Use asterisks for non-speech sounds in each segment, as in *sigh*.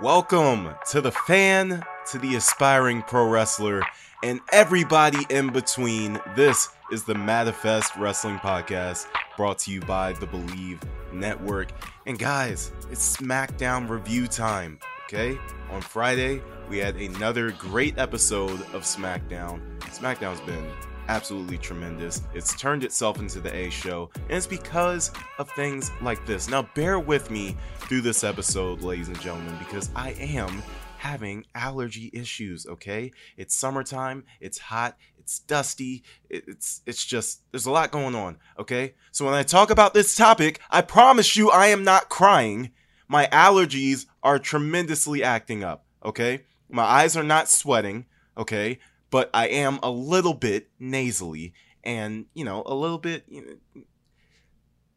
Welcome to the fan, to the aspiring pro wrestler, and everybody in between. This is the Manifest Wrestling Podcast brought to you by the Believe Network. And guys, it's SmackDown review time, okay? On Friday, we had another great episode of SmackDown. SmackDown's been absolutely tremendous. It's turned itself into the A show, and it's because of things like this. Now, bear with me through this episode, ladies and gentlemen, because I am having allergy issues, okay? It's summertime, it's hot, it's dusty, it's it's just there's a lot going on, okay? So when I talk about this topic, I promise you I am not crying. My allergies are tremendously acting up, okay? My eyes are not sweating, okay? But I am a little bit nasally and, you know, a little bit you know,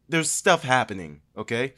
there's stuff happening, okay?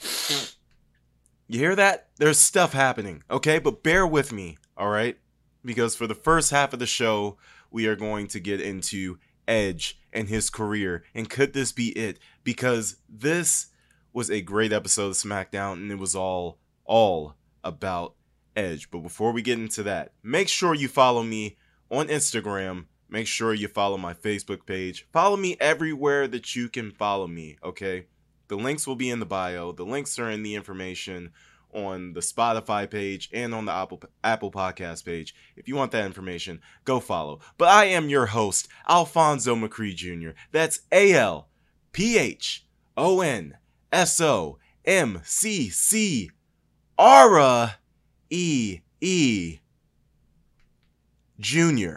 You hear that? There's stuff happening, okay? But bear with me, all right? Because for the first half of the show, we are going to get into Edge and his career. And could this be it? Because this was a great episode of SmackDown and it was all all about Edge. But before we get into that, make sure you follow me on Instagram. Make sure you follow my Facebook page. Follow me everywhere that you can follow me, okay? The links will be in the bio. The links are in the information on the Spotify page and on the Apple Apple Podcast page. If you want that information, go follow. But I am your host, Alphonso McCree Jr. That's A L P H O N S O M C C R E E Jr.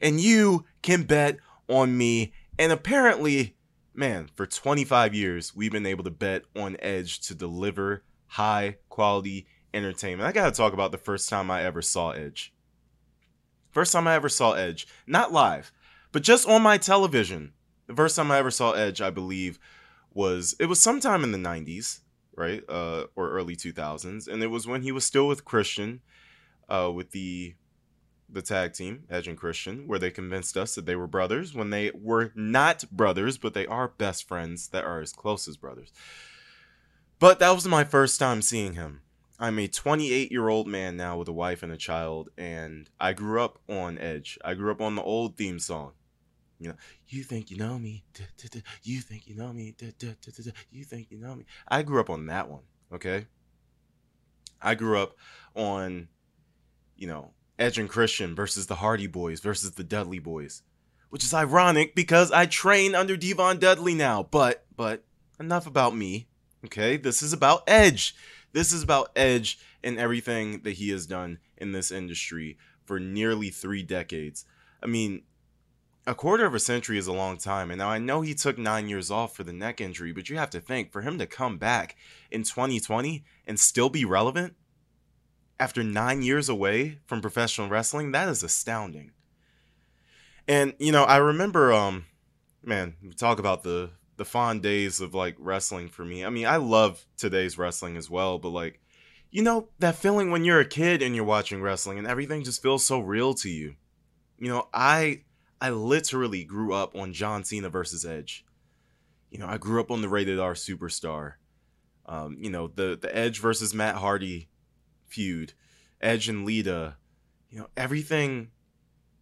And you can bet on me. And apparently, man, for 25 years, we've been able to bet on Edge to deliver high quality entertainment. I got to talk about the first time I ever saw Edge. First time I ever saw Edge, not live, but just on my television. The first time I ever saw Edge, I believe, was it was sometime in the 90s, right? Uh, or early 2000s. And it was when he was still with Christian, uh, with the the tag team, Edge and Christian, where they convinced us that they were brothers when they were not brothers, but they are best friends that are as close as brothers. But that was my first time seeing him. I'm a 28 year old man now with a wife and a child, and I grew up on Edge. I grew up on the old theme song. You know, you think you know me. You think you know me. You think you know me. I grew up on that one, okay? I grew up on, you know, Edge and Christian versus the Hardy Boys versus the Dudley Boys. Which is ironic because I train under Devon Dudley now. But but enough about me. Okay? This is about Edge. This is about Edge and everything that he has done in this industry for nearly 3 decades. I mean, a quarter of a century is a long time. And now I know he took 9 years off for the neck injury, but you have to think for him to come back in 2020 and still be relevant after nine years away from professional wrestling, that is astounding. And you know, I remember, um, man, talk about the the fond days of like wrestling for me. I mean, I love today's wrestling as well, but like, you know, that feeling when you're a kid and you're watching wrestling and everything just feels so real to you. You know, I I literally grew up on John Cena versus Edge. You know, I grew up on the rated R superstar. Um, you know, the the Edge versus Matt Hardy feud, Edge and Lita, you know, everything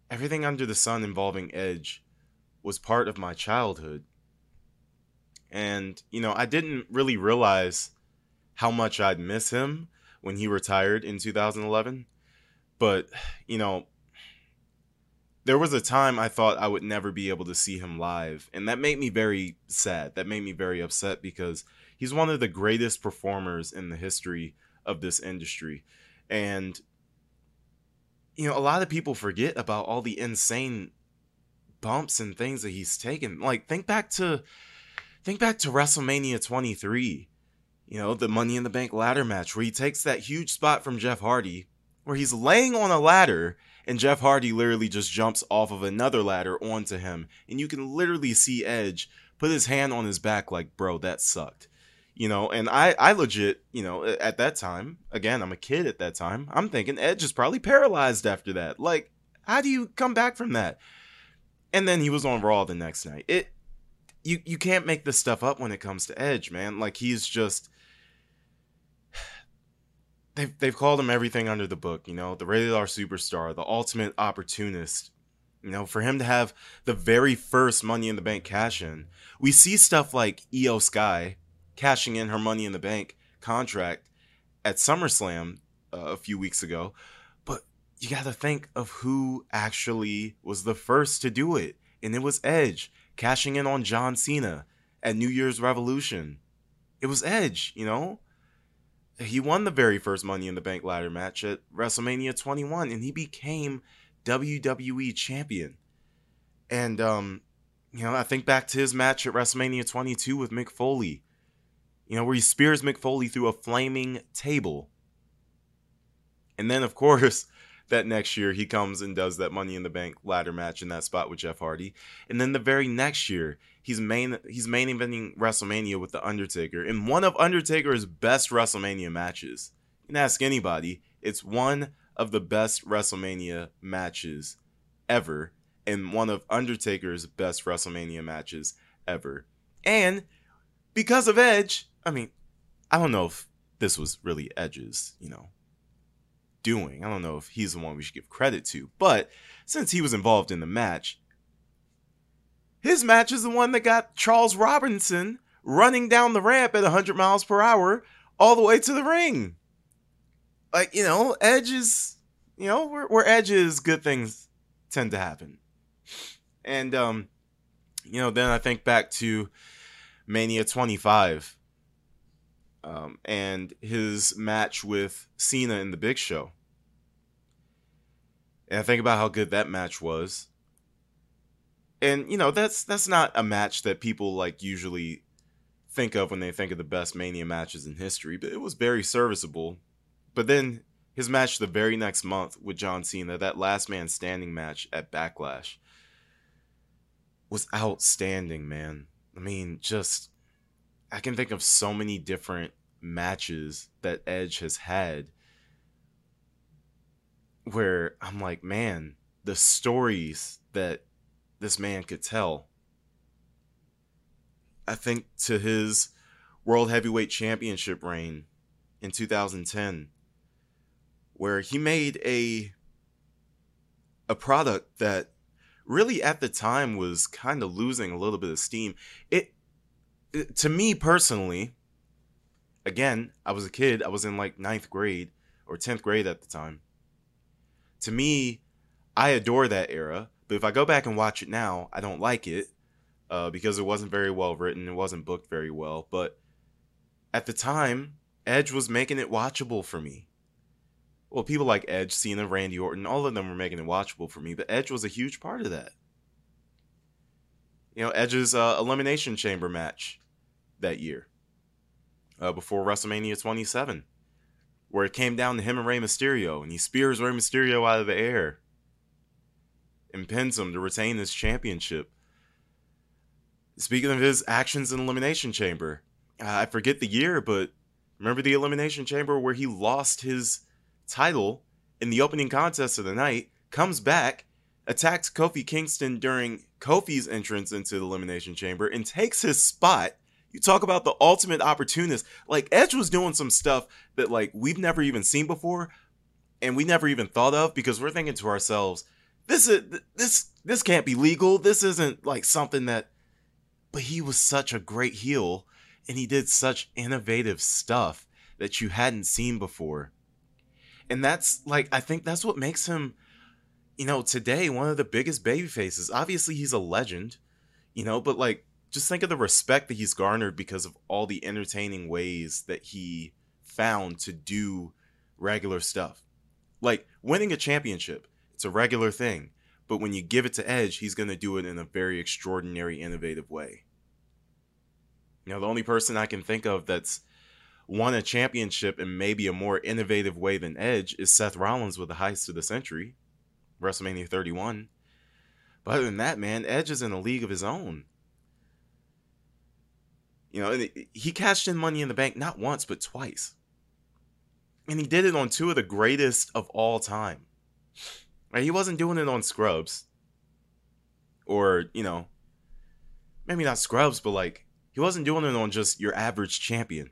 everything under the sun involving Edge was part of my childhood. And, you know, I didn't really realize how much I'd miss him when he retired in 2011. But, you know, there was a time I thought I would never be able to see him live. And that made me very sad. That made me very upset because he's one of the greatest performers in the history of this industry. And you know, a lot of people forget about all the insane bumps and things that he's taken. Like think back to think back to WrestleMania 23. You know, the Money in the Bank ladder match where he takes that huge spot from Jeff Hardy where he's laying on a ladder and Jeff Hardy literally just jumps off of another ladder onto him and you can literally see Edge put his hand on his back like, "Bro, that sucked." You know and i i legit you know at that time again i'm a kid at that time i'm thinking edge is probably paralyzed after that. Like how do you come back from that? And then he was on raw the next night. It you you can't make this stuff up when it comes to edge man. Like he's just *sighs* they've they've called him everything under the book, you know, the rated R superstar, the ultimate opportunist. You know, for him to have the very first Money in the Bank cash in, we see stuff like Iyo Sky cashing in her Money in the Bank contract at SummerSlam uh, a few weeks ago, but you got to think of who actually was the first to do it, and it was Edge cashing in on John Cena at New Year's Revolution. It was Edge, you know he won the very first Money in the Bank ladder match at WrestleMania 21, and he became WWE champion. And um, you know, I think back to his match at WrestleMania 22 with Mick Foley. You know, where he spears Mick Foley through a flaming table. And then, of course, *laughs* that next year he comes and does that Money in the Bank ladder match in that spot with Jeff Hardy. And then the very next year, he's main he's main eventing WrestleMania with the Undertaker in one of Undertaker's best WrestleMania matches. You can ask anybody, it's one of the best WrestleMania matches ever, and one of Undertaker's best WrestleMania matches ever. And because of Edge, I mean, I don't know if this was really Edge's, you know, doing. I don't know if he's the one we should give credit to, but since he was involved in the match, his match is the one that got Charles Robinson running down the ramp at 100 miles per hour all the way to the ring. Like, you know, Edge is, you know, where, where Edge is, good things tend to happen. And, um, you know, then I think back to Mania 25 um, and his match with Cena in the Big Show. And I think about how good that match was. And you know that's that's not a match that people like usually think of when they think of the best mania matches in history but it was very serviceable. But then his match the very next month with john cena that last man standing match at backlash was outstanding man. I mean just i can think of so many different matches that edge has had where i'm like man the stories that this man could tell. I think to his World Heavyweight Championship reign in 2010, where he made a a product that really at the time was kind of losing a little bit of steam. It, to me personally, again, I was a kid. I was in like ninth grade or tenth grade at the time. To me, I adore that era but if I go back and watch it now, I don't like it uh, because it wasn't very well written. It wasn't booked very well. But at the time, Edge was making it watchable for me. Well, people like Edge, Cena, Randy Orton, all of them were making it watchable for me. But Edge was a huge part of that. You know, Edge's uh, Elimination Chamber match that year uh, before WrestleMania 27, where it came down to him and Rey Mysterio, and he spears Rey Mysterio out of the air and pins him to retain his championship. Speaking of his actions in Elimination Chamber, uh, I forget the year, but remember the Elimination Chamber where he lost his title in the opening contest of the night, comes back, attacks Kofi Kingston during Kofi's entrance into the Elimination Chamber, and takes his spot. You talk about the ultimate opportunist. Like Edge was doing some stuff that like we've never even seen before, and we never even thought of because we're thinking to ourselves, this is this this can't be legal. This isn't like something that but he was such a great heel and he did such innovative stuff that you hadn't seen before. And that's like I think that's what makes him you know, today one of the biggest baby faces. Obviously he's a legend, you know, but like just think of the respect that he's garnered because of all the entertaining ways that he found to do regular stuff. Like winning a championship it's a regular thing. But when you give it to Edge, he's going to do it in a very extraordinary, innovative way. Know, the only person I can think of that's won a championship in maybe a more innovative way than Edge is Seth Rollins with the heist of the century, WrestleMania 31. But other than that, man, Edge is in a league of his own. You know, he cashed in Money in the Bank not once, but twice. And he did it on two of the greatest of all time. Right? He wasn't doing it on Scrubs. Or, you know, maybe not Scrubs, but like, he wasn't doing it on just your average champion.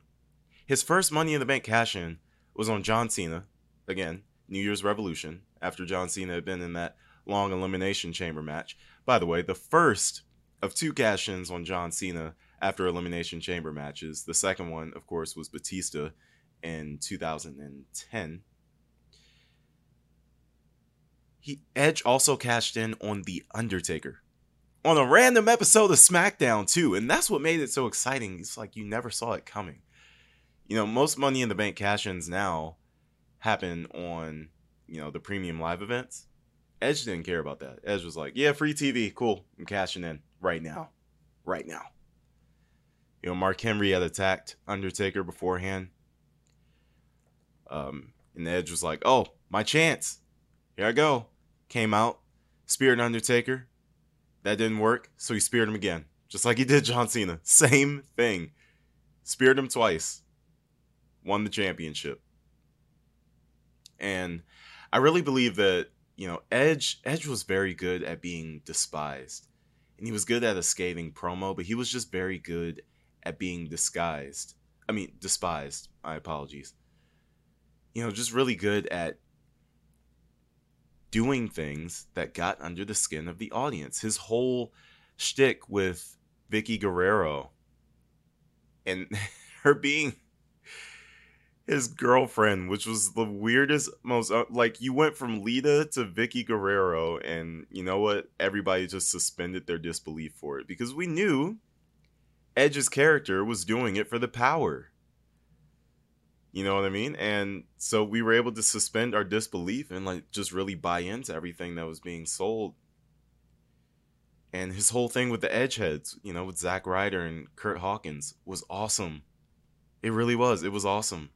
His first Money in the Bank cash in was on John Cena. Again, New Year's Revolution, after John Cena had been in that long Elimination Chamber match. By the way, the first of two cash ins on John Cena after Elimination Chamber matches. The second one, of course, was Batista in 2010. He Edge also cashed in on The Undertaker on a random episode of SmackDown too, and that's what made it so exciting. It's like you never saw it coming. You know, most Money in the Bank cash-ins now happen on you know the premium live events. Edge didn't care about that. Edge was like, "Yeah, free TV, cool. I'm cashing in right now, right now." You know, Mark Henry had attacked Undertaker beforehand. Um, and Edge was like, "Oh, my chance. Here I go." Came out, speared Undertaker. That didn't work, so he speared him again, just like he did John Cena. *laughs* Same thing. Speared him twice. Won the championship. And I really believe that, you know, Edge Edge was very good at being despised. And he was good at a scathing promo, but he was just very good at being disguised. I mean, despised. My apologies. You know, just really good at doing things that got under the skin of the audience. His whole shtick with Vickie Guerrero and *laughs* her being his girlfriend, which was the weirdest, most uh, like you went from Lita to Vickie Guerrero, and you know what? Everybody just suspended their disbelief for it because we knew Edge's character was doing it for the power. You know what I mean? And so we were able to suspend our disbelief and like just really buy into everything that was being sold. And his whole thing with the Edgeheads, you know, with Zack Ryder and Kurt Hawkins was awesome. It really was. It was awesome.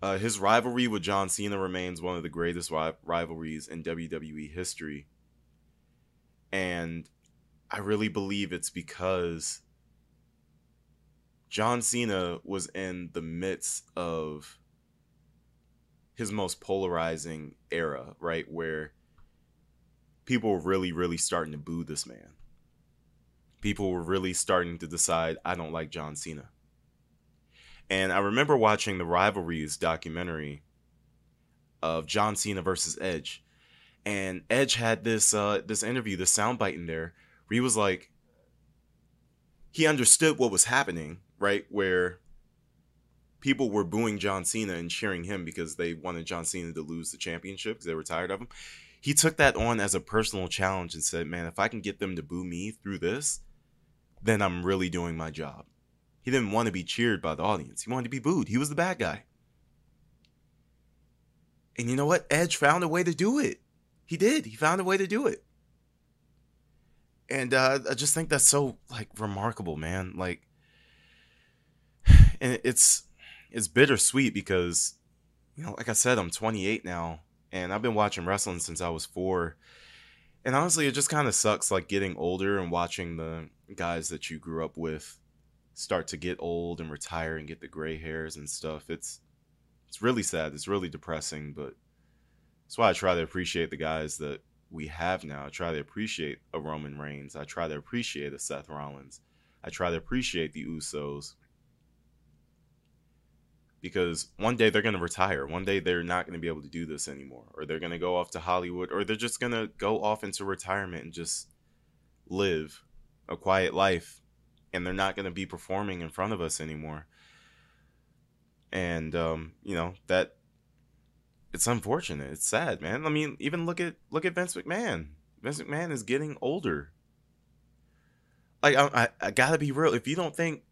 Uh, his rivalry with John Cena remains one of the greatest ri- rivalries in WWE history. And I really believe it's because John Cena was in the midst of his most polarizing era, right? Where people were really, really starting to boo this man. People were really starting to decide, I don't like John Cena. And I remember watching the Rivalries documentary of John Cena versus Edge. And Edge had this uh, this interview, this soundbite in there, where he was like, he understood what was happening, right? Where people were booing John Cena and cheering him because they wanted John Cena to lose the championship because they were tired of him. He took that on as a personal challenge and said, "Man, if I can get them to boo me through this, then I'm really doing my job." He didn't want to be cheered by the audience. He wanted to be booed. He was the bad guy. And you know what? Edge found a way to do it. He did. He found a way to do it. And uh, I just think that's so like remarkable, man. Like and it's it's bittersweet because you know, like I said, I'm 28 now, and I've been watching wrestling since I was four. And honestly, it just kind of sucks, like getting older and watching the guys that you grew up with start to get old and retire and get the gray hairs and stuff. It's it's really sad. It's really depressing, but that's why I try to appreciate the guys that we have now. I try to appreciate a Roman Reigns. I try to appreciate a Seth Rollins. I try to appreciate the Usos because one day they're going to retire. One day they're not going to be able to do this anymore, or they're going to go off to Hollywood, or they're just going to go off into retirement and just live a quiet life, and they're not going to be performing in front of us anymore. And um, you know that it's unfortunate. It's sad, man. I mean, even look at look at Vince McMahon. Vince McMahon is getting older. Like I, I, I gotta be real. If you don't think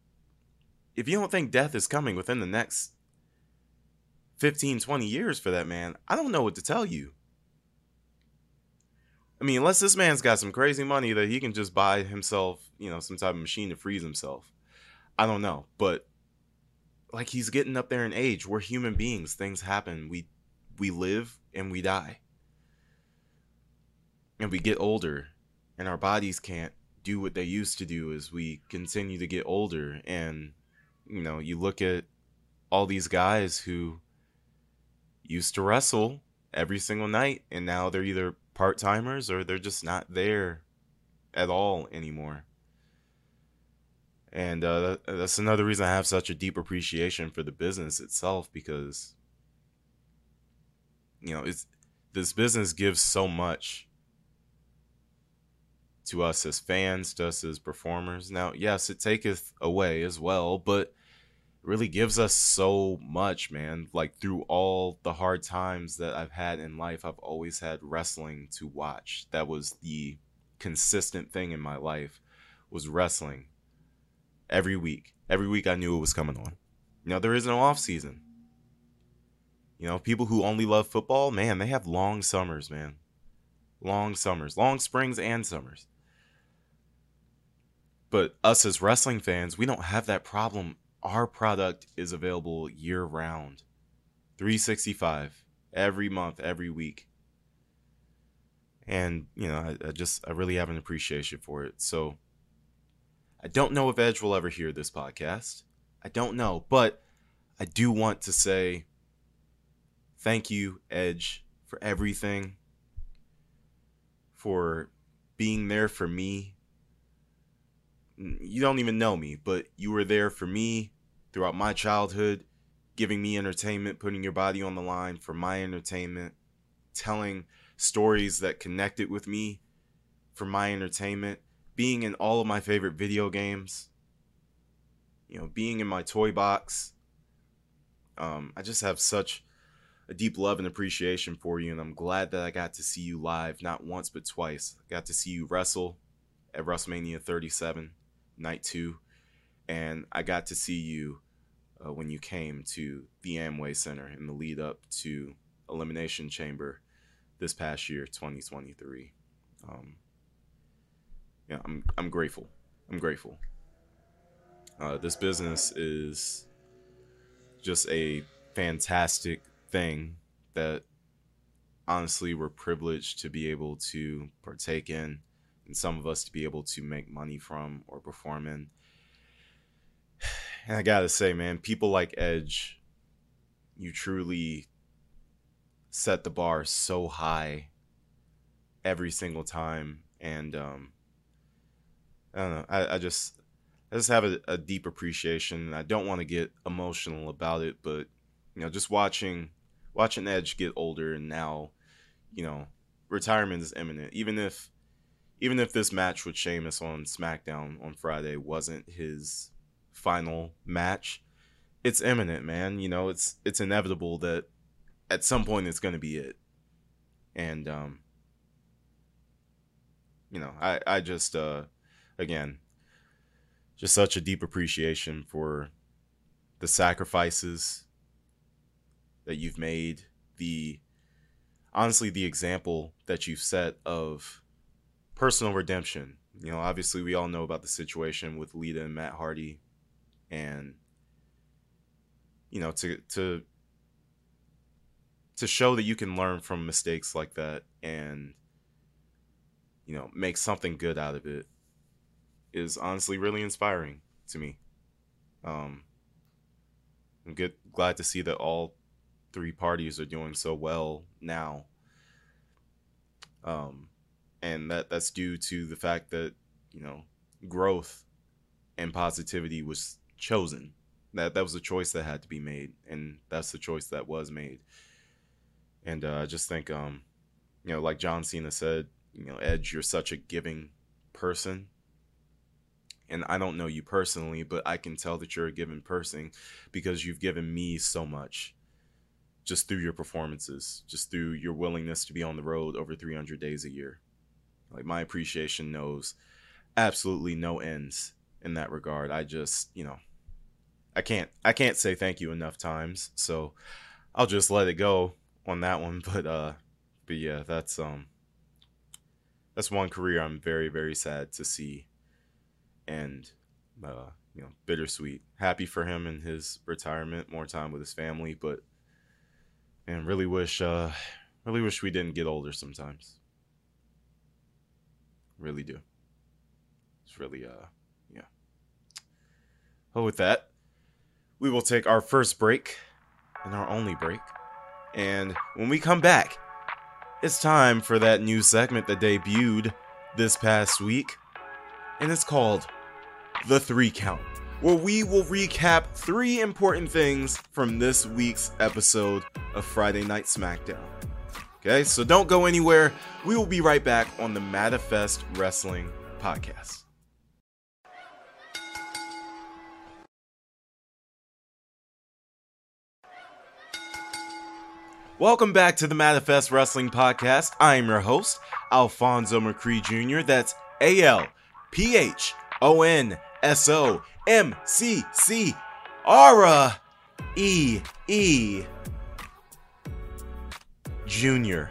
if you don't think death is coming within the next 15, 20 years for that man, I don't know what to tell you. I mean, unless this man's got some crazy money that he can just buy himself, you know, some type of machine to freeze himself. I don't know. But like he's getting up there in age. We're human beings. Things happen. We we live and we die. And we get older and our bodies can't do what they used to do as we continue to get older and you know, you look at all these guys who used to wrestle every single night and now they're either part-timers or they're just not there at all anymore And uh, that's another reason I have such a deep appreciation for the business itself because, you know, it's this business gives so much to us as fans, to us as performers. Now, yes, it taketh away as well, but really gives us so much, man. Like through all the hard times that I've had in life, I've always had wrestling to watch. That was the consistent thing in my life was wrestling every week. Every week I knew it was coming on. Now there is no off season. You know, people who only love football, man, they have long summers, man. Long summers, long springs and summers. But us as wrestling fans, we don't have that problem. Our product is available year round 365 every month every week. And you know I, I, just i really have an appreciation for it. So i don't know if edge will ever hear this podcast. I don't know but i do want to say thank you edge for everything for being there for me you don't even know me, but you were there for me throughout my childhood, giving me entertainment, putting your body on the line for my entertainment, telling stories that connected with me for my entertainment, being in all of my favorite video games, you know, being in my toy box. Um, I just have such a deep love and appreciation for you, and I'm glad that I got to see you live, not once but twice. I got to see you wrestle at WrestleMania 37 night two, and I got to see you uh, when you came to the Amway Center in the lead up to Elimination Chamber this past year, 2023. Um, yeah, I'm I'm grateful. I'm grateful. Uh, this business is just a fantastic thing that honestly we're privileged to be able to partake in and some of us to be able to make money from or perform in. *sighs* And I gotta say, man, people like Edge, you truly set the bar so high every single time. And um, I don't know, I, I just I just have a, a deep appreciation. I don't want to get emotional about it, but you know, just watching watching Edge get older and now, you know, retirement is imminent. Even if even if this match with Sheamus on SmackDown on Friday wasn't his final match, it's imminent, man. You know, it's it's inevitable that at some point it's to be it. And um you know, I I just uh again just such a deep appreciation for the sacrifices that you've made, the honestly the example that you've set of personal redemption. You know, obviously we all know about the situation with Lita and Matt Hardy and you know, to to to show that you can learn from mistakes like that and you know, make something good out of it is honestly really inspiring to me. Um I'm good glad to see that all three parties are doing so well now. Um and that that's due to the fact that you know growth and positivity was chosen. That that was a choice that had to be made and that's the choice that was made. And uh, i just think um you know like john cena said you know edge you're such a giving person. And i don't know you personally but i can tell that you're a giving person because you've given me so much just through your performances just through your willingness to be on the road over 300 days a year like my appreciation knows absolutely no ends in that regard. I just, you know, I can't I can't say thank you enough times. So I'll just let it go on that one. *laughs* But uh but yeah, that's um that's one career I'm very, very sad to see and uh, you know, bittersweet. Happy for him and his retirement, more time with his family, but and really wish uh really wish we didn't get older sometimes. Really do. It's really uh yeah. Well with that, we will take our first break and our only break. And when we come back, it's time for that new segment that debuted this past week. And it's called The Three Count, where we will recap three important things from this week's episode of Friday Night SmackDown. Okay, so don't go anywhere. We will be right back on the Manifest Wrestling Podcast. Welcome back to the Manifest Wrestling Podcast. I am your host, Alphonso McCree Jr. That's A L P H O N S O M C C R E E Jr.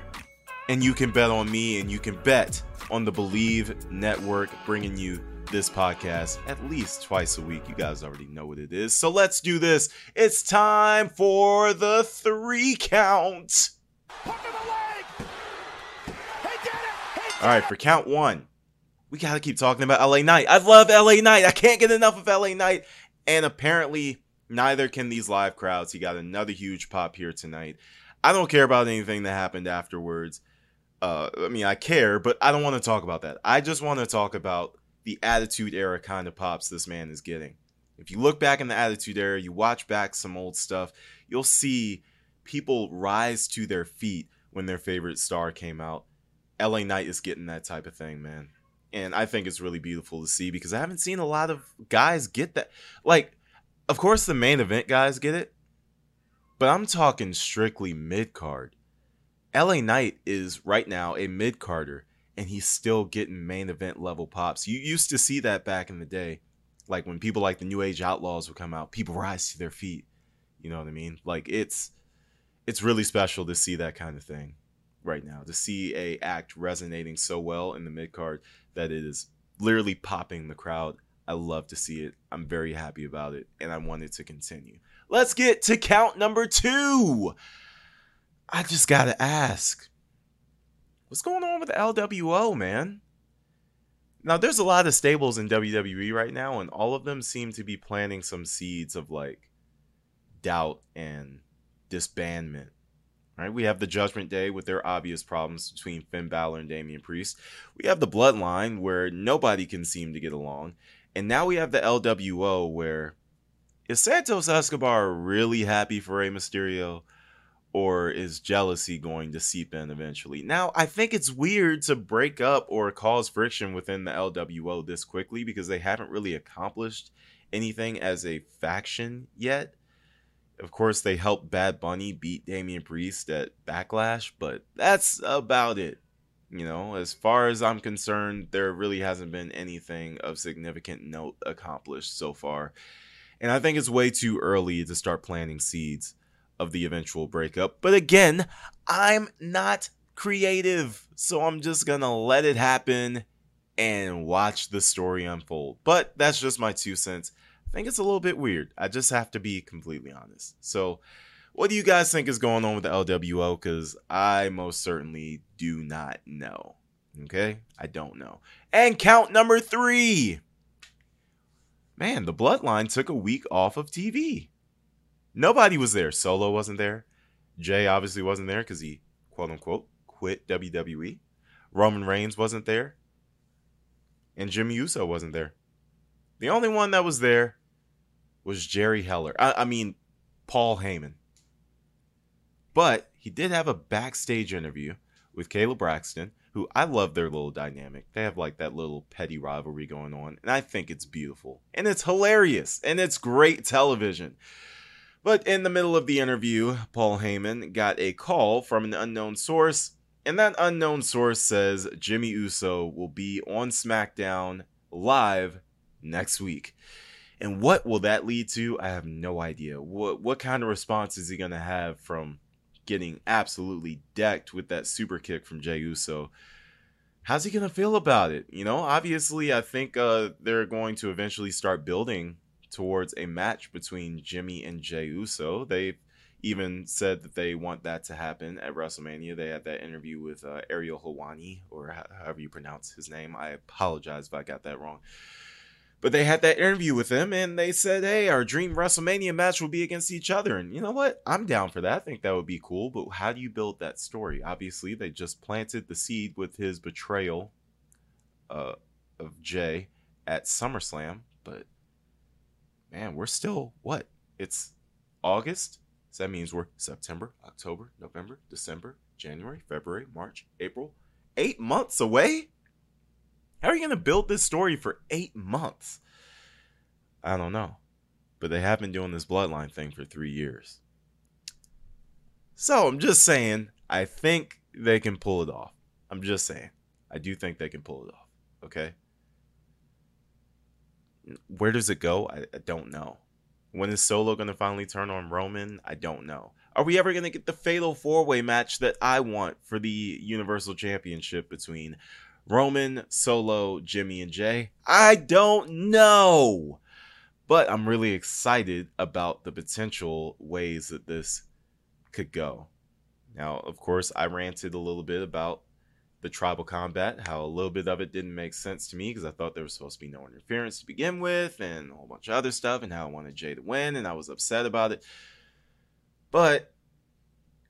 And you can bet on me and you can bet on the Believe Network bringing you this podcast at least twice a week. You guys already know what it is. So let's do this. It's time for the three count. All right, for count one, we got to keep talking about LA Knight. I love LA Knight. I can't get enough of LA Knight. And apparently, neither can these live crowds. He got another huge pop here tonight. I don't care about anything that happened afterwards. Uh, I mean, I care, but I don't want to talk about that. I just want to talk about the Attitude Era kind of pops this man is getting. If you look back in the Attitude Era, you watch back some old stuff, you'll see people rise to their feet when their favorite star came out. LA Knight is getting that type of thing, man. And I think it's really beautiful to see because I haven't seen a lot of guys get that. Like, of course, the main event guys get it, but I'm talking strictly mid card. LA Knight is right now a mid carder and he's still getting main event level pops. You used to see that back in the day, like when people like the New Age Outlaws would come out, people rise to their feet. You know what I mean? Like it's it's really special to see that kind of thing right now. To see a act resonating so well in the mid card that it is literally popping the crowd. I love to see it. I'm very happy about it, and I want it to continue. Let's get to count number two. I just gotta ask What's going on with the LWO, man? Now, there's a lot of stables in WWE right now, and all of them seem to be planting some seeds of like doubt and disbandment. Right? We have the Judgment Day with their obvious problems between Finn Balor and Damian Priest. We have the Bloodline where nobody can seem to get along. And now we have the LWO where is Santos Escobar really happy for Rey Mysterio? or is jealousy going to seep in eventually? Now, I think it's weird to break up or cause friction within the LWO this quickly because they haven't really accomplished anything as a faction yet. Of course, they helped Bad Bunny beat Damian Priest at Backlash, but that's about it. You know, as far as I'm concerned, there really hasn't been anything of significant note accomplished so far. And I think it's way too early to start planting seeds of the eventual breakup. But again, I'm not creative, so I'm just gonna let it happen and watch the story unfold. But that's just my two cents. I think it's a little bit weird. I just have to be completely honest. So, what do you guys think is going on with the LWO? Because I most certainly do not know. Okay? I don't know. And count number three. Man, the Bloodline took a week off of TV. Nobody was there. Solo wasn't there. Jey obviously wasn't there because he, quote unquote, quit WWE. Roman Reigns wasn't there. And Jimmy Uso wasn't there. The only one that was there was Jerry Heller. I, I mean, Paul Heyman. But he did have a backstage interview with Kayla Braxton, who I love their little dynamic. They have like that little petty rivalry going on, and I think it's beautiful. And it's hilarious, and it's great television. But in the middle of the interview, Paul Heyman got a call from an unknown source, and that unknown source says Jimmy Uso will be on SmackDown live next week. And what will that lead to? I have no idea. What what kind of response is he going to have from getting absolutely decked with that super kick from Jey Uso? How's he going to feel about it? You know, obviously I think uh, they're going to eventually start building towards a match between Jimmy and Jey Uso. They've even said that they want that to happen at WrestleMania. They had that interview with uh, Ariel Helwani, or however you pronounce his name. I apologize if I got that wrong. But they had that interview with him, and they said, "Hey, our dream WrestleMania match will be against each other." And you know what? I'm down for that. I think that would be cool. But how do you build that story? Obviously, they just planted the seed with his betrayal uh, of Jey at SummerSlam but man, we're still what? It's August. So that means we're September, October, November, December, January, February, March, April. Eight months away? How are you going to build this story for eight months? I don't know. But they have been doing this bloodline thing for three years. So I'm just saying, I think they can pull it off. I'm just saying. I do think they can pull it off. Okay? Where does it go? I, I don't know. When is Solo going to finally turn on Roman? I don't know. Are we ever going to get the fatal four way match that I want for the Universal Championship between Roman, Solo, Jimmy, and Jey? I don't know. But I'm really excited about the potential ways that this could go. Now, of course, I ranted a little bit about the tribal combat, how a little bit of it didn't make sense to me because I thought there was supposed to be no interference to begin with, and a whole bunch of other stuff, and how I wanted Jey to win, and I was upset about it. But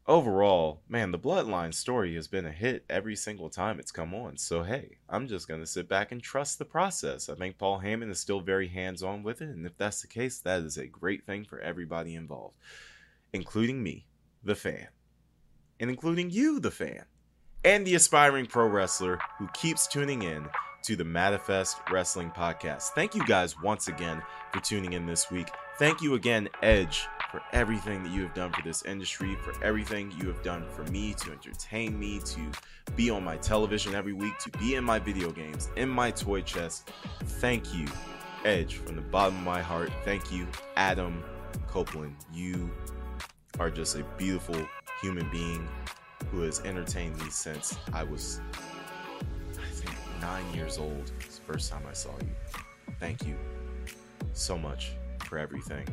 overall, man, the Bloodline story has been a hit every single time it's come on. So, hey, I'm just going to sit back and trust the process. I think Paul Heyman is still very hands on with it, and if that's the case, that is a great thing for everybody involved, including me, the fan, and including you, the fan and the aspiring pro wrestler who keeps tuning in to the Manifest Wrestling Podcast. Thank you guys once again for tuning in this week. Thank you again, Edge, for everything that you have done for this industry, for everything you have done for me to entertain me, to be on my television every week, to be in my video games, in my toy chest. Thank you, Edge, from the bottom of my heart. Thank you, Adam Copeland. You are just a beautiful human being who has entertained me since I was, I think, nine years old. It's the first time I saw you. Thank you so much for everything.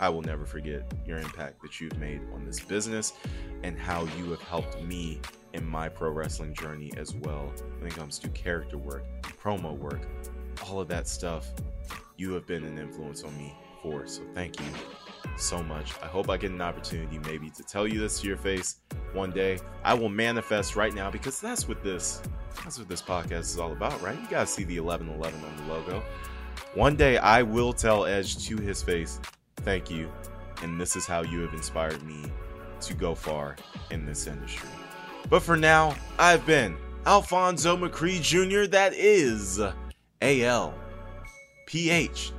I will never forget your impact that you've made on this business and how you have helped me in my pro wrestling journey as well when it comes to character work, promo work, all of that stuff. You have been an influence on me for. So thank you so much. I hope I get an opportunity maybe to tell you this to your face one day. I will manifest right now because that's what this that's what this podcast is all about, right? You guys see the 1111 on the logo. One day I will tell Edge to his face, "Thank you." And this is how you have inspired me to go far in this industry. But for now, I've been Alphonso McCree Jr. That is A L P H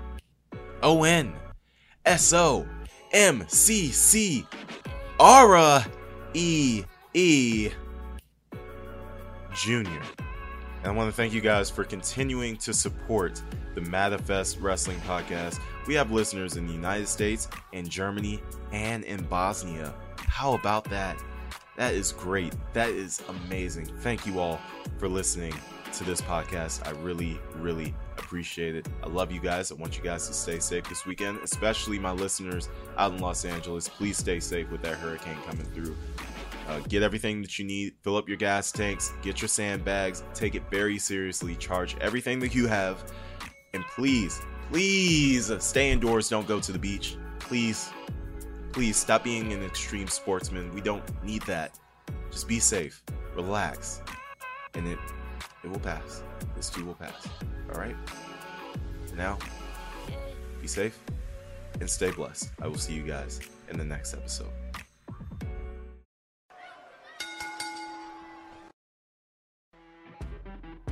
O N S O M C C R E E Jr. And I want to thank you guys for continuing to support the Manifest Wrestling Podcast. We have listeners in the United States, in Germany, and in Bosnia. How about that? That is great. That is amazing. Thank you all for listening to this podcast. I really, really appreciate it. I love you guys. I want you guys to stay safe this weekend, especially my listeners out in Los Angeles. Please stay safe with that hurricane coming through. Uh, get everything that you need, fill up your gas tanks, get your sandbags, take it very seriously, charge everything that you have, and please, please stay indoors. Don't go to the beach. Please, please stop being an extreme sportsman. We don't need that. Just be safe, relax, and it it will pass. This too will pass. All right? Now, be safe and stay blessed. I will see you guys in the next episode.